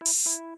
아,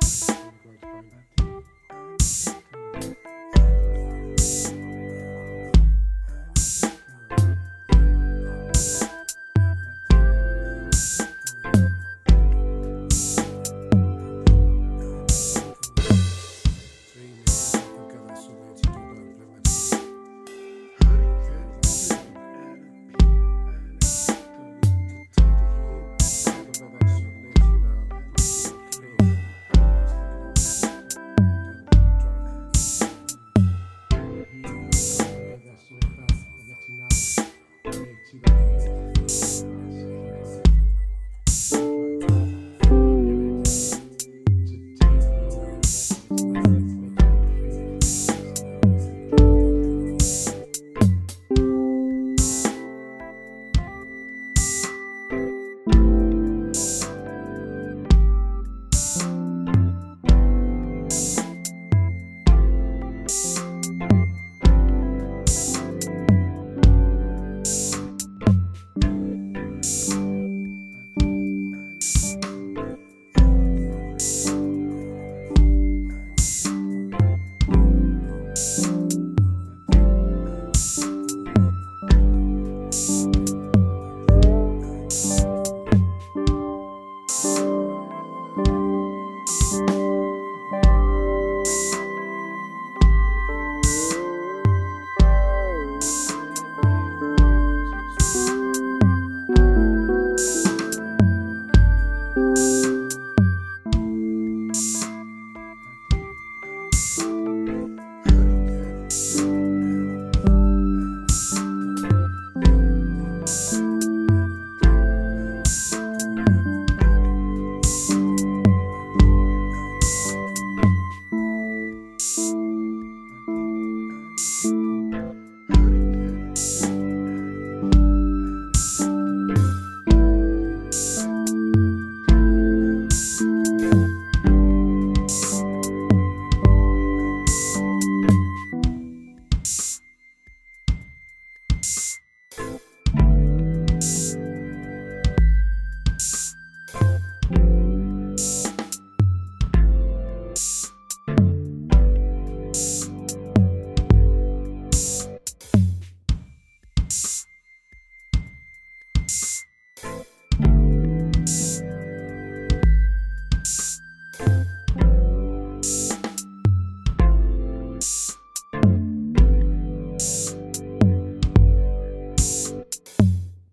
Thank you.